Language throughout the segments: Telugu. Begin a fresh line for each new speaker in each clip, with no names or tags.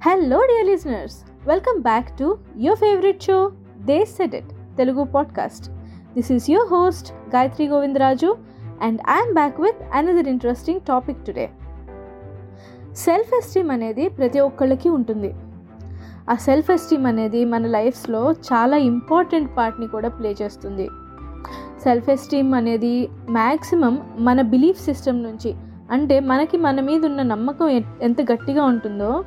Hello dear listeners welcome back to your favourite show the set it Telugu podcast this is your host Gayathri Govindaraju and I'm back with another interesting topic today self esteem అనేది ప్రతి ఒక్కళ్ళకి ఉంటుంది. ఆ సెల్ఫ్ ఎస్టీమ్ అనేది మన లైఫ్స్లో చాలా ఇంపార్టెంట్ పార్ట్ని కూడా ప్లే చేస్తుంది. సెల్ఫ్ ఎస్టీమ్ అనేది మ్యాక్సిమం మన బిలీఫ్ సిస్టమ్ నుంచి అంటే మనకి మన మీద ఉన్న నమ్మకం ఎ- ఎంత గట్టిగా ఉంటుందో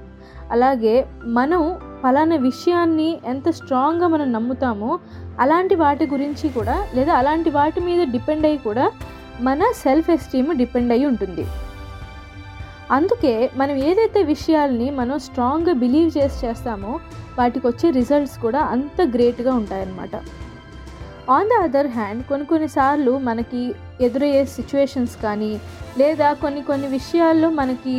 అలాగే మనం ఫలానా విషయాన్ని ఎంత స్ట్రాంగ్గా మనం నమ్ముతామో అలాంటి వాటి గురించి కూడా లేదా అలాంటి వాటి మీద డిపెండ్ అయ్యి కూడా మన సెల్ఫ్ ఎస్టీమ్ డిపెండ్ అయి ఉంటుంది. అందుకే మనం ఏదైతే విషయాల్ని మనం స్ట్రాంగ్గా బిలీవ్ చేసి చేస్తామో వాటికి వచ్చే రిజల్ట్స్ కూడా అంత గ్రేట్గా ఉంటాయన్నమాట. ఆన్ ద అదర్ హ్యాండ్ కొన్ని కొన్నిసార్లు మనకి ఎదురయ్యే సిచ్యువేషన్స్ కానీ లేదా కొన్ని కొన్ని విషయాల్లో మనకి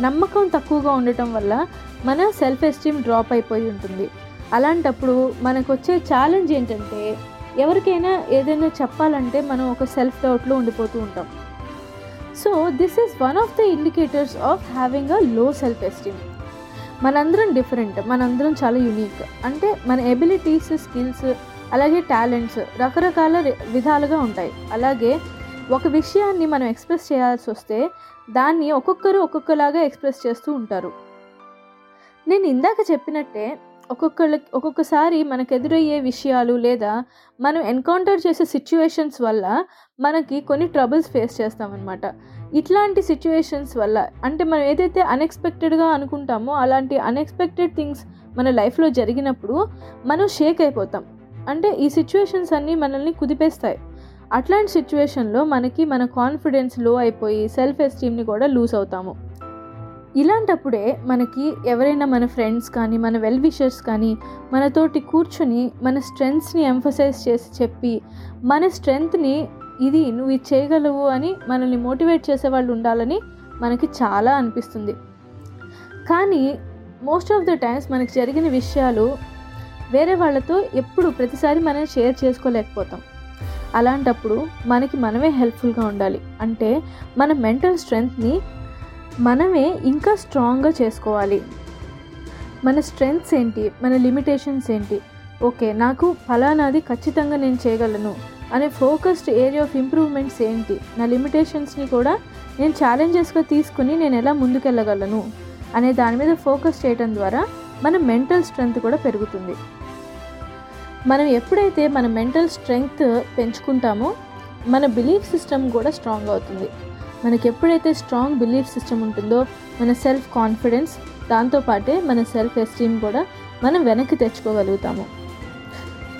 నమ్మకం తక్కువగా ఉండటం వల్ల మన సెల్ఫ్ ఎస్టీమ్ డ్రాప్ అయిపోయి ఉంటుంది. అలాంటప్పుడు మనకు వచ్చే ఛాలెంజ్ ఏంటంటే ఎవరికైనా ఏదైనా చెప్పాలంటే మనం ఒక సెల్ఫ్ డౌట్లో ఉండిపోతూ ఉంటాం. So this is one of the indicators of having a low self esteem మనందరం డిఫరెంట్ మనందరం చాలా యునీక్ అంటే మన ఎబిలిటీస్ స్కిల్స్ అలాగే టాలెంట్స్ రకరకాల విధాలుగా ఉంటాయి. అలాగే ఒక విషయాన్ని మనం ఎక్స్ప్రెస్ చేయాల్సి వస్తే దాన్ని ఒక్కొక్కరు ఒక్కొక్కలాగా ఎక్స్ప్రెస్ చేస్తూ ఉంటారు. నేను ఇందాక చెప్పినట్టే ఒక్కొక్కళ్ళకి ఒక్కొక్కసారి మనకు ఎదురయ్యే విషయాలు లేదా మనం ఎన్కౌంటర్ చేసే సిచ్యువేషన్స్ వల్ల మనకి కొన్ని ట్రబుల్స్ ఫేస్ చేస్తామన్నమాట. ఇట్లాంటి సిచ్యువేషన్స్ వల్ల అంటే మనం ఏదైతే అన్ఎక్స్పెక్టెడ్గా అనుకుంటామో అలాంటి అన్ఎక్స్పెక్టెడ్ థింగ్స్ మన లైఫ్లో జరిగినప్పుడు మనం షేక్ అయిపోతాం. అంటే ఈ సిచ్యువేషన్స్ అన్నీ మనల్ని కుదిపేస్తాయి. అట్లాంటి సిచ్యువేషన్లో మనకి మన కాన్ఫిడెన్స్లో అయిపోయి సెల్ఫ్ ఎస్టీమ్ని కూడా లూజ్ అవుతాము. ఇలాంటప్పుడే మనకి ఎవరైనా మన ఫ్రెండ్స్ కానీ మన వెల్ విషర్స్ కానీ మనతోటి కూర్చొని మన స్ట్రెంగ్స్ని ఎంఫసైజ్ చేసి చెప్పి మన స్ట్రెంగ్త్ని ఇది నువ్వు ఇది చేయగలవు అని మనల్ని మోటివేట్ చేసే వాళ్ళు ఉండాలని మనకి చాలా అనిపిస్తుంది. కానీ మోస్ట్ ఆఫ్ ద టైమ్స్ మనకి జరిగిన విషయాలు వేరే వాళ్ళతో ఎప్పుడు ప్రతిసారి మనం షేర్ చేసుకోలేకపోతాం. అలాంటప్పుడు మనకి మనమే హెల్ప్ఫుల్గా ఉండాలి. అంటే మన మెంటల్ స్ట్రెంగ్త్ని మనమే ఇంకా స్ట్రాంగ్గా చేసుకోవాలి. మన స్ట్రెంగ్త్స్ ఏంటి? మన లిమిటేషన్స్ ఏంటి? ఓకే నాకు ఫలానాది ఖచ్చితంగా నేను చేయగలను అనే ఫోకస్డ్ ఏరియా ఆఫ్ ఇంప్రూవ్మెంట్స్ ఏంటి? నా లిమిటేషన్స్ని కూడా నేను ఛాలెంజెస్గా తీసుకుని నేను ఎలా ముందుకెళ్ళగలను అనే దాని మీద ఫోకస్ చేయడం ద్వారా మన మెంటల్ స్ట్రెంగ్త్ కూడా పెరుగుతుంది. మనం ఎప్పుడైతే మన మెంటల్ స్ట్రెంగ్త్ పెంచుకుంటామో మన బిలీఫ్ సిస్టమ్ కూడా స్ట్రాంగ్ అవుతుంది. మనకి ఎప్పుడైతే స్ట్రాంగ్ బిలీఫ్ సిస్టమ్ ఉంటుందో మన సెల్ఫ్ కాన్ఫిడెన్స్ దాంతోపాటే మన సెల్ఫ్ ఎస్టీమ్ కూడా మనం వెనక్కి తెచ్చుకోగలుగుతాము.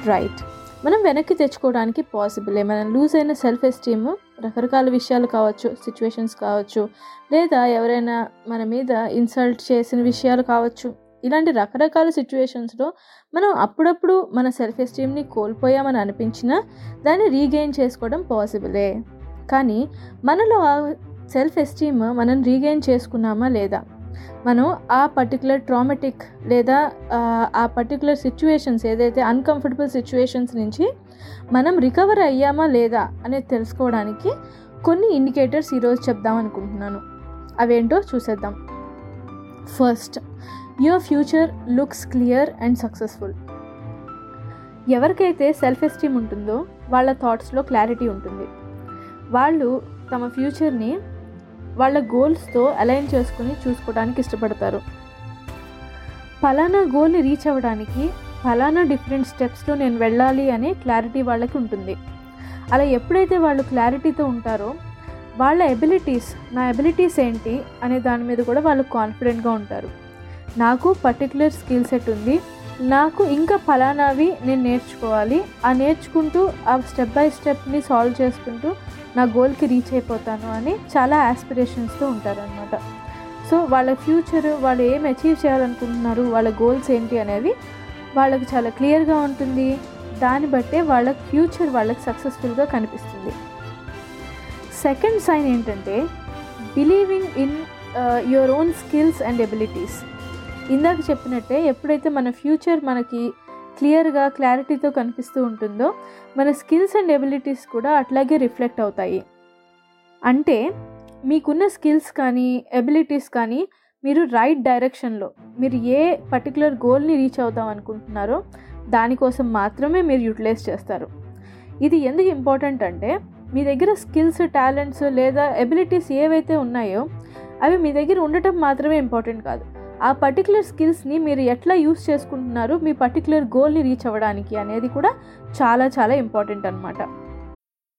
రైట్. మనం వెనక్కి తెచ్చుకోవడానికి పాసిబులే. మనం లూజ్ అయిన సెల్ఫ్ ఎస్టీమ్ రకరకాల విషయాలు కావచ్చు సిచ్యువేషన్స్ కావచ్చు లేదా ఎవరైనా మన మీద ఇన్సల్ట్ చేసిన విషయాలు కావచ్చు ఇలాంటి రకరకాల సిచ్యువేషన్స్లో మనం అప్పుడప్పుడు మన సెల్ఫ్ ఎస్టీమ్ని కోల్పోయామని అనిపించినా దాన్ని రీగెయిన్ చేసుకోవడం పాసిబులే కానీ మనలో ఆ సెల్ఫ్ ఎస్టీమ్ మనం రీగెయిన్ చేసుకున్నామా లేదా? మనం ఆ పర్టికులర్ ట్రామెటిక్ లేదా ఆ పర్టికులర్ సిచ్యువేషన్స్ ఏదైతే అన్కంఫర్టబుల్ సిచ్యువేషన్స్ నుంచి మనం రికవర్ అయ్యామా లేదా అనేది తెలుసుకోవడానికి కొన్ని ఇండికేటర్స్ ఈరోజు చెప్దాం అనుకుంటున్నాను. అవేంటో చూసేద్దాం. First your future looks clear and successful ఎవరికైతే సెల్ఫ్ ఎస్టీమ్ ఉంటుందో వాళ్ళ థాట్స్లో క్లారిటీ ఉంటుంది. వాళ్ళు తమ ఫ్యూచర్ని వాళ్ళ గోల్స్తో అలైన్ చేసుకుని చూసుకోవడానికి ఇష్టపడతారు. ఫలానా గోల్ని రీచ్ అవ్వడానికి ఫలానా డిఫరెంట్ స్టెప్స్లో నేను వెళ్ళాలి అనే క్లారిటీ వాళ్ళకి ఉంటుంది. అలా ఎప్పుడైతే వాళ్ళు క్లారిటీతో ఉంటారో వాళ్ళ ఎబిలిటీస్ నా ఎబిలిటీస్ ఏంటి అనే దాని మీద కూడా వాళ్ళు కాన్ఫిడెంట్గా ఉంటారు. నాకు పర్టికులర్ స్కిల్ సెట్ ఉంది. నాకు ఇంకా ఫలానావి నేను నేర్చుకోవాలి. ఆ నేర్చుకుంటూ ఆ స్టెప్ బై స్టెప్ని సాల్వ్ చేసుకుంటూ నా గోల్కి రీచ్ అయిపోతాను అని చాలా ఆస్పిరేషన్స్తో ఉంటారనమాట సో వాళ్ళ ఫ్యూచర్ వాళ్ళు ఏం అచీవ్ చేయాలనుకుంటున్నారు వాళ్ళ గోల్స్ ఏంటి అనేది వాళ్ళకి చాలా క్లియర్గా ఉంటుంది. దాన్ని బట్టే వాళ్ళ ఫ్యూచర్ వాళ్ళకి సక్సెస్ఫుల్గా కనిపిస్తుంది. సెకండ్ సైన్ ఏంటంటే believing in your own skills and abilities ఇందాక చెప్పినట్టే ఎప్పుడైతే మన ఫ్యూచర్ మనకి క్లియర్గా క్లారిటీతో కనిపిస్తూ ఉంటుందో మన స్కిల్స్ అండ్ ఎబిలిటీస్ కూడా అట్లాగే రిఫ్లెక్ట్ అవుతాయి. అంటే మీకున్న స్కిల్స్ కానీ ఎబిలిటీస్ కానీ మీరు రైట్ డైరెక్షన్లో మీరు ఏ పర్టికులర్ గోల్ని రీచ్ అవుదాం అనుకుంటున్నారో దానికోసం మాత్రమే మీరు యూటిలైజ్ చేస్తారు. ఇది ఎందుకు ఇంపార్టెంట్ అంటే మీ దగ్గర స్కిల్స్ టాలెంట్స్ లేదా ఎబిలిటీస్ ఏవైతే ఉన్నాయో అవి మీ దగ్గర ఉండటం మాత్రమే ఇంపార్టెంట్ కాదు. ఆ పర్టికులర్ స్కిల్స్ని మీరు ఎట్లా యూస్ చేసుకుంటున్నారు? మీ పర్టికులర్ గోల్ని రీచ్ అవ్వడానికి అనేది కూడా చాలా చాలా ఇంపార్టెంట్ అనమాట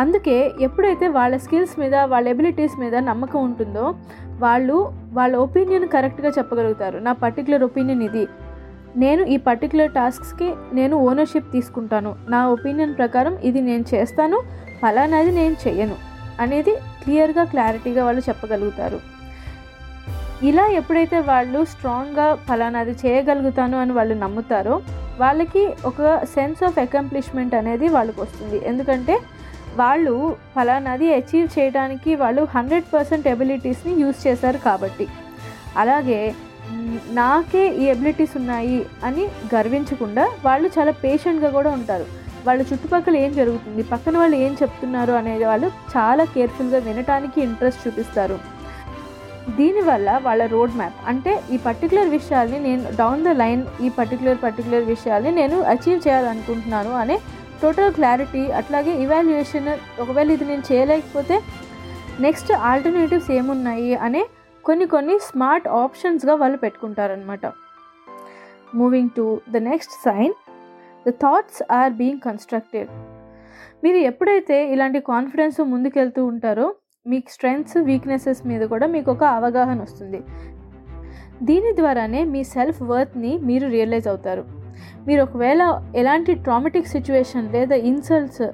అందుకే ఎప్పుడైతే వాళ్ళ స్కిల్స్ మీద వాళ్ళ ఎబిలిటీస్ మీద నమ్మకం ఉంటుందో వాళ్ళు వాళ్ళ ఒపీనియన్ కరెక్ట్గా చెప్పగలుగుతారు. నా పర్టికులర్ ఒపీనియన్ ఇది. నేను ఈ పర్టికులర్ టాస్క్స్కి నేను ఓనర్షిప్ తీసుకుంటాను. నా ఒపీనియన్ ప్రకారం ఇది నేను చేస్తాను ఫలానాది నేను చెయ్యను అనేది క్లియర్గా క్లారిటీగా వాళ్ళు చెప్పగలుగుతారు. ఇలా ఎప్పుడైతే వాళ్ళు స్ట్రాంగ్గా ఫలానాది చేయగలుగుతాను అని వాళ్ళు నమ్ముతారో వాళ్ళకి ఒక సెన్స్ ఆఫ్ అకంప్లిష్మెంట్ అనేది వాళ్ళకి వస్తుంది ఎందుకంటే వాళ్ళు ఫలానాది అచీవ్ చేయడానికి వాళ్ళు హండ్రెడ్ పర్సెంట్ ఎబిలిటీస్ని యూస్ చేశారు కాబట్టి. అలాగే నాకే ఈ ఎబిలిటీస్ ఉన్నాయి అని గర్వించకుండా వాళ్ళు చాలా పేషెంట్గా కూడా ఉంటారు. వాళ్ళ చుట్టుపక్కల ఏం జరుగుతుంది? పక్కన వాళ్ళు ఏం చెప్తున్నారు అనేది వాళ్ళు చాలా కేర్ఫుల్గా వినటానికి ఇంట్రెస్ట్ చూపిస్తారు. దీనివల్ల వాళ్ళ రోడ్ మ్యాప్ అంటే ఈ పర్టికులర్ విషయాల్ని నేను డౌన్ ద లైన్ ఈ పర్టికులర్ పర్టికులర్ విషయాల్ని నేను అచీవ్ చేయాలనుకుంటున్నాను అనే టోటల్ క్లారిటీ అట్లాగే ఇవాల్యుయేషన్ ఒకవేళ ఇది నేను చేయలేకపోతే నెక్స్ట్ ఆల్టర్నేటివ్స్ ఏమున్నాయి అనే కొన్ని కొన్ని స్మార్ట్ ఆప్షన్స్గా వాళ్ళు పెట్టుకుంటారనమాట moving to the next sign the thoughts are being constructed మీరు ఎప్పుడైతే ఇలాంటి కాన్ఫిడెన్స్ ముందుకెళ్తూ ఉంటారో మీకు స్ట్రెంగ్స్ వీక్నెసెస్ మీద కూడా మీకు ఒక అవగాహన వస్తుంది. దీని ద్వారానే మీ సెల్ఫ్ వర్త్ని మీరు రియలైజ్ అవుతారు. మీరు ఒకవేళ ఎలాంటి ట్రామెటిక్ సిచ్యువేషన్ లేదా ఇన్సల్ట్స్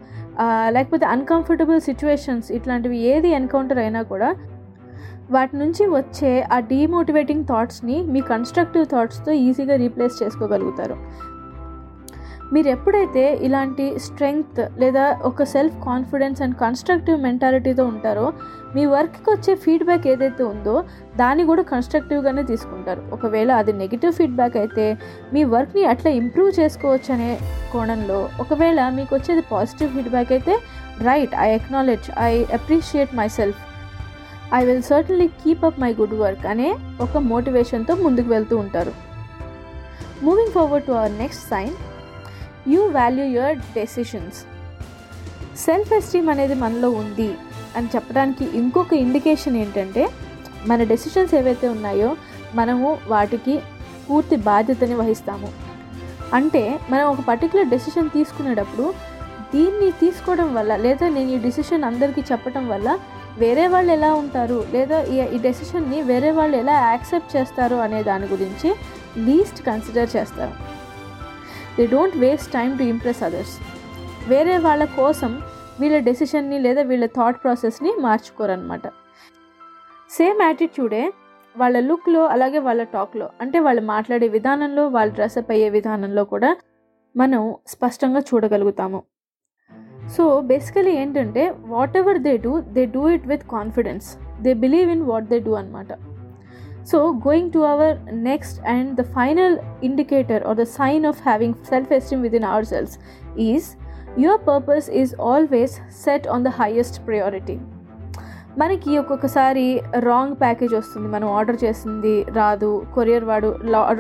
లేకపోతే అన్కంఫర్టబుల్ సిచ్యువేషన్స్ ఇట్లాంటివి ఏది ఎన్కౌంటర్ అయినా కూడా వాటి నుంచి వచ్చే ఆ డీమోటివేటింగ్ థాట్స్ని మీ కన్స్ట్రక్టివ్ థాట్స్తో ఈజీగా రీప్లేస్ చేసుకోగలుగుతారు. మీరు ఎప్పుడైతే ఇలాంటి స్ట్రెంగ్త్ లేదా ఒక సెల్ఫ్ కాన్ఫిడెన్స్ అండ్ కన్స్ట్రక్టివ్ మెంటాలిటీతో ఉంటారో మీ వర్క్కి వచ్చే ఫీడ్బ్యాక్ ఏదైతే ఉందో దాన్ని కూడా కన్స్ట్రక్టివ్గానే తీసుకుంటారు. ఒకవేళ అది నెగిటివ్ ఫీడ్బ్యాక్ అయితే మీ వర్క్ని అట్లా ఇంప్రూవ్ చేసుకోవచ్చు అనే కోణంలో ఒకవేళ మీకు వచ్చేది పాజిటివ్ ఫీడ్బ్యాక్ అయితే right I acknowledge I appreciate my self I will certainly keep up my good work అనే ఒక మోటివేషన్తో ముందుకు వెళ్తూ ఉంటారు. Moving forward to our next sign. You value your decisions. Self esteem అనేది మనలో ఉంది అని చెప్పడానికి ఇంకొక ఇండికేషన్ ఏంటంటే మన డెసిషన్స్ ఏవైతే ఉన్నాయో మనము వాటికి పూర్తి బాధ్యతని వహిస్తాము. అంటే మనం ఒక పర్టికులర్ డెసిషన్ తీసుకునేటప్పుడు దీన్ని తీసుకోవడం వల్ల లేదా నేను ఈ డెసిషన్ అందరికీ చెప్పడం వల్ల వేరే వాళ్ళు ఎలా ఉంటారు లేదా ఈ- ఈ డెసిషన్ని వేరే వాళ్ళు ఎలా యాక్సెప్ట్ చేస్తారు అనే దాని గురించి లీస్ట్ కన్సిడర్ చేస్తారు they don't waste time to impress others వేరే వాళ్ళ కోసం వీళ్ళ డెసిషన్ని లేదా వీళ్ళ థాట్ ప్రాసెస్ని మార్చుకోరనమాట సేమ్ యాటిట్యూడే వాళ్ళ లుక్లో అలాగే వాళ్ళ టాక్లో అంటే వాళ్ళు మాట్లాడే విధానంలో వాళ్ళు డ్రెస్అప్ అయ్యే విధానంలో కూడా మనం స్పష్టంగా చూడగలుగుతాము. సో బేసికలీ ఏంటంటే whatever they do they do it with confidence they believe in what they do అనమాట So, going to our next and the final indicator or the sign of having self esteem within ourselves is your purpose is always set on the highest priority. మనకి ఒక్కొక్కసారి రాంగ్ ప్యాకేజ్ వస్తుంది. మనం ఆర్డర్ చేసింది రాదు. కొరియర్ వాడు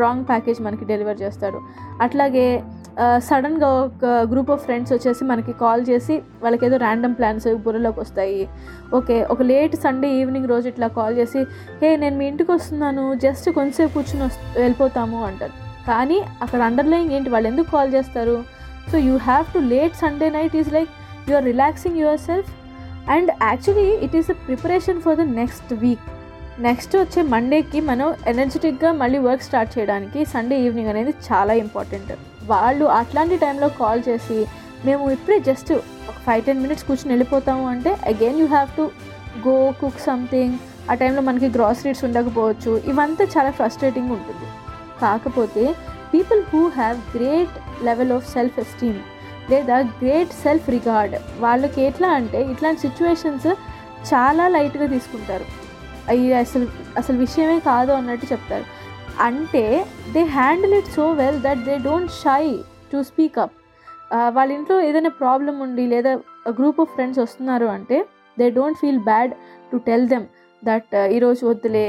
రాంగ్ ప్యాకేజ్ మనకి డెలివర్ చేస్తాడు. అట్లాగే సడన్గా ఒక గ్రూప్ ఆఫ్ ఫ్రెండ్స్ వచ్చేసి మనకి కాల్ చేసి వాళ్ళకి ఏదో ర్యాండమ్ ప్లాన్స్ బుర్రలోకి వస్తాయి. ఓకే ఒక లేట్ సండే ఈవినింగ్ రోజు ఇట్లా కాల్ చేసి హే నేను మీ ఇంటికి వస్తున్నాను. జస్ట్ కొంతసేపు కూర్చుని వెళ్ళిపోతాము అంటారు. కానీ అక్కడ అండర్లైన్ ఏంటి? వాళ్ళు ఎందుకు కాల్ చేస్తారు? So you have to late Sunday night is like you are relaxing your self and actually it is a preparation for the next week. Next వచ్చే మండేకి మనం ఎనర్జెటిక్గా మళ్ళీ వర్క్ స్టార్ట్ చేయడానికి సండే ఈవినింగ్ అనేది చాలా ఇంపార్టెంట్. వాళ్ళు అట్లాంటి టైంలో కాల్ చేసి మేము ఇప్పుడే జస్ట్ ఒక ఫైవ్ టెన్ మినిట్స్ కూర్చొని వెళ్ళిపోతాము అంటే again you have to go cook something ఆ టైంలో మనకి గ్రాసరీస్ ఉండకపోవచ్చు. ఇవంతా చాలా ఫ్రస్ట్రేటింగ్ ఉంటుంది. కాకపోతే people who have great level of self esteem లేదా గ్రేట్ సెల్ఫ్ రిగార్డ్ వాళ్ళకి ఎట్లా అంటే ఇట్లాంటి సిచ్యువేషన్స్ చాలా లైట్గా తీసుకుంటారు. అయ్యి అసలు అసలు విషయమే కాదు అన్నట్టు చెప్తారు. అంటే they handle it so well that they don't shy to speak up వాళ్ళ ఇంట్లో ఏదైనా ప్రాబ్లం ఉండి లేదా గ్రూప్ ఆఫ్ ఫ్రెండ్స్ వస్తున్నారు అంటే they don't feel bad to tell them that ఈరోజు వద్దులే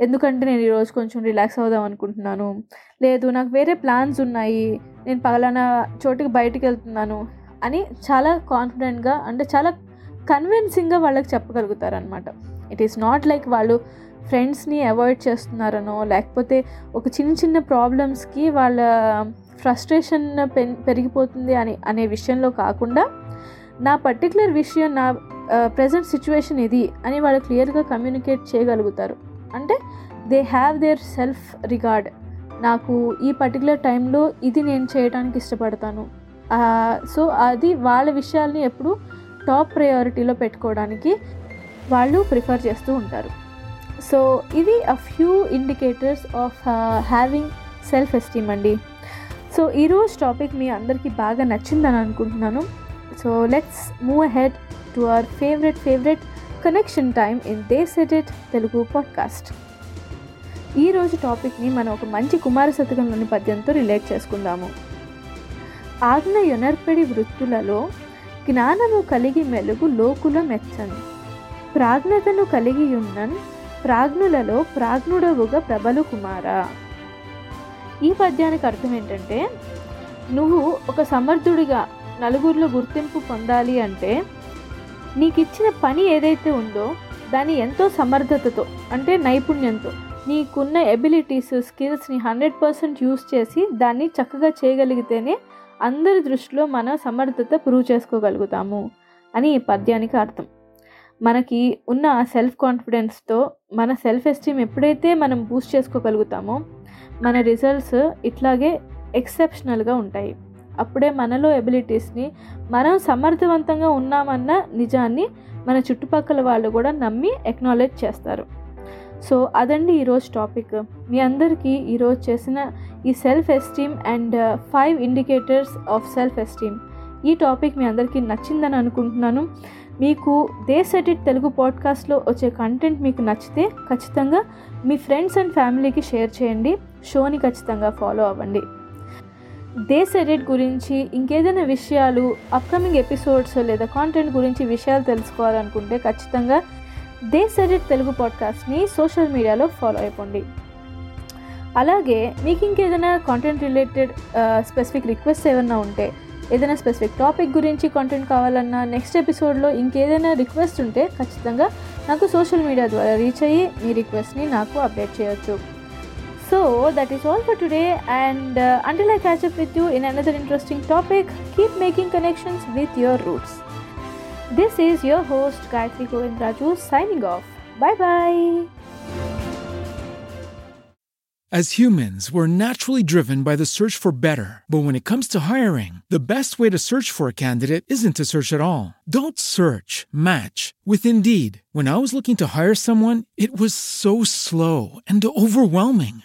ఎందుకంటే నేను ఈరోజు కొంచెం రిలాక్స్ అవుదాం అనుకుంటున్నాను. లేదు నాకు వేరే ప్లాన్స్ ఉన్నాయి. నేను పలానా చోటుకి బయటికి వెళ్తున్నాను అని చాలా కాన్ఫిడెంట్గా అంటే చాలా కన్విన్సింగ్గా వాళ్ళకి చెప్పగలుగుతారనమాట ఇట్ ఈస్ నాట్ లైక్ వాళ్ళు ఫ్రెండ్స్ని అవాయిడ్ చేస్తున్నారనో లేకపోతే ఒక చిన్న చిన్న ప్రాబ్లమ్స్కి వాళ్ళ ఫ్రస్ట్రేషన్ పెరిగిపోతుంది అని అనే విషయంలో కాకుండా నా పర్టికులర్ విషయం నా ప్రజెంట్ సిచ్యువేషన్ ఇది అని వాళ్ళు క్లియర్గా కమ్యూనికేట్ చేయగలుగుతారు. అంటే they have their self regard నాకు ఈ పర్టికులర్ టైంలో ఇది నేను చేయడానికి ఇష్టపడతాను. సో అది వాళ్ళ విషయాల్ని ఎప్పుడు టాప్ ప్రయారిటీలో పెట్టుకోవడానికి వాళ్ళు ప్రిఫర్ చేస్తూ ఉంటారు. సో ఇది a few indicators of having self esteem అండి. సో ఈరోజు టాపిక్ మీ అందరికీ బాగా నచ్చిందని అనుకుంటున్నాను. So let's move ahead to our favourite favourite connection time in the set it Telugu podcast ఈరోజు టాపిక్ని మనం ఒక మంచి కుమార శతకంలోని పద్యంతో రిలేట్ చేసుకుందాము. ఆజ్ఞయొనర్పిడి వృత్తులలో జ్ఞానము కలిగి మెలుగు లోకుల మెచ్చన్ ప్రాజ్ఞతను కలిగి ఉన్నన్ ప్రాజ్ఞులలో ప్రాజ్ఞుడవుగా ప్రబలు కుమార. ఈ పద్యానికి అర్థం ఏంటంటే నువ్వు ఒక సమర్థుడిగా నలుగురిలో గుర్తింపు పొందాలి అంటే నీకు ఇచ్చిన పని ఏదైతే ఉందో దాన్ని ఎంతో సమర్థతతో అంటే నైపుణ్యంతో నీకున్న ఎబిలిటీస్ స్కిల్స్ని హండ్రెడ్ పర్సెంట్ యూస్ చేసి దాన్ని చక్కగా చేయగలిగితేనే అందరి దృష్టిలో మన సమర్థత ప్రూవ్ చేసుకోగలుగుతాము అని ఈ పద్యానికి అర్థం. మనకి ఉన్న ఆ సెల్ఫ్ కాన్ఫిడెన్స్తో మన సెల్ఫ్ ఎస్టీమ్ ఎప్పుడైతే మనం బూస్ట్ చేసుకోగలుగుతామో మన రిజల్ట్స్ ఇట్లాగే ఎక్సెప్షనల్గా ఉంటాయి. అప్పుడే మనలో ఎబిలిటీస్ని మనం సమర్థవంతంగా ఉన్నామన్న నిజాన్ని మన చుట్టుపక్కల వాళ్ళు కూడా నమ్మి ఎక్నాలెడ్జ్ చేస్తారు. సో అదండి ఈరోజు టాపిక్ మీ అందరికీ ఈరోజు చేసిన ఈ self esteem and five indicators of self esteem ఈ టాపిక్ మీ అందరికీ నచ్చిందని అనుకుంటున్నాను. మీకు దే సెట్ ఇట్ తెలుగు పాడ్కాస్ట్లో వచ్చే కంటెంట్ మీకు నచ్చితే ఖచ్చితంగా మీ ఫ్రెండ్స్ అండ్ ఫ్యామిలీకి షేర్ చేయండి. షోని ఖచ్చితంగా ఫాలో అవ్వండి. దే సెట్ గురించి ఇంకేదైనా విషయాలు అప్కమింగ్ ఎపిసోడ్స్ లేదా కాంటెంట్ గురించి విషయాలు తెలుసుకోవాలనుకుంటే ఖచ్చితంగా దే సెట్ తెలుగు పాడ్కాస్ట్ని సోషల్ మీడియాలో ఫాలో అయిపోండి. అలాగే మీకు ఇంకేదైనా కాంటెంట్ రిలేటెడ్ స్పెసిఫిక్ రిక్వెస్ట్ ఏమైనా ఉంటే ఏదైనా స్పెసిఫిక్ టాపిక్ గురించి కాంటెంట్ కావాలన్నా నెక్స్ట్ ఎపిసోడ్లో ఇంకేదైనా రిక్వెస్ట్ ఉంటే ఖచ్చితంగా నాకు సోషల్ మీడియా ద్వారా రీచ్ అయ్యి మీ రిక్వెస్ట్ని నాకు అప్డేట్ చేయొచ్చు. So that is all for today, and uh, until I catch up with you in another interesting topic, keep making connections with your roots. This is your host Gayatri Govindraju signing off. Bye bye.
As humans, we're naturally driven by the search for better. But when it comes to hiring, the best way to search for a candidate isn't to search at all. Don't search, match with Indeed. When I was looking to hire someone, it was so slow and overwhelming.